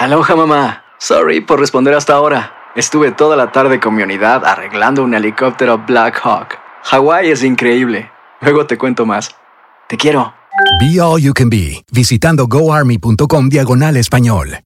Aloha mamá. Sorry por responder hasta ahora. Estuve toda la tarde con mi unidad arreglando un helicóptero Black Hawk. Hawái es increíble. Luego te cuento más. Te quiero. Be All You Can Be, visitando goarmy.com diagonal español.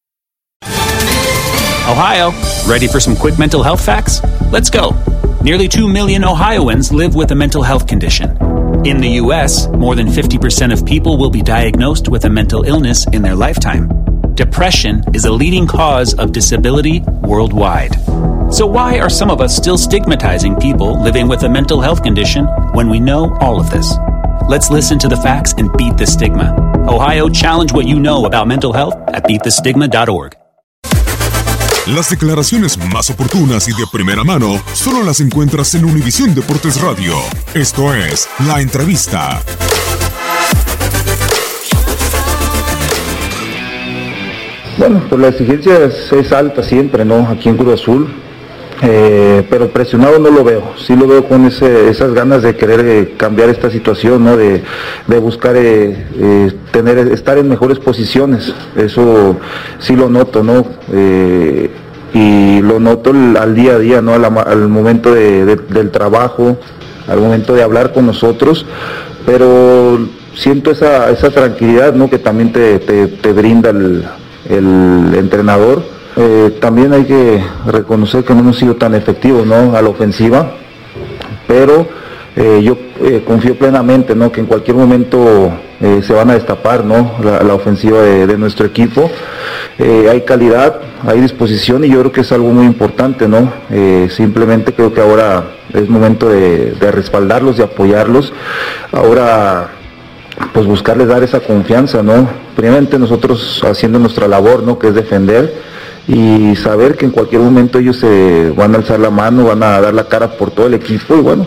Ohio, ready for some quick mental health facts? Let's go. Nearly 2 million Ohioans live with a mental health condition. In the U.S., more than 50% of people will be diagnosed with a mental illness in their lifetime. Depression is a leading cause of disability worldwide. So, why are some of us still stigmatizing people living with a mental health condition when we know all of this? Let's listen to the facts and beat the stigma. Ohio, challenge what you know about mental health at beatthestigma.org. Las declaraciones más oportunas y de primera mano solo las encuentras en Univisión Deportes Radio. Esto es La Entrevista. Bueno, pues la exigencia es, alta siempre, ¿no? Aquí en Cruz Azul. Eh, pero presionado no lo veo, sí lo veo con ese- esas ganas de querer eh, cambiar esta situación, ¿no? de, de buscar eh, eh, tener, estar en mejores posiciones, eso sí lo noto, ¿no? Y lo noto al, día a día, ¿no? Al, momento de- de- del trabajo, al momento de hablar con nosotros, pero siento esa, esa tranquilidad, ¿no? Que también te, te- te brinda el, el entrenador. Eh, también hay que reconocer que no hemos sido tan efectivos ¿no? a la ofensiva, pero eh, yo eh, confío plenamente ¿no? que en cualquier momento se van a destapar ¿no? la, ofensiva de, nuestro equipo. Hay calidad, hay disposición y yo creo que es algo muy importante. ¿no? Simplemente creo que ahora es momento de, de respaldarlos, de apoyarlos. Ahora pues buscarles dar esa confianza, ¿no? Primeramente nosotros haciendo nuestra labor, ¿no? Que es defender y saber que en cualquier momento ellos se van a alzar la mano, van a dar la cara por todo el equipo y bueno,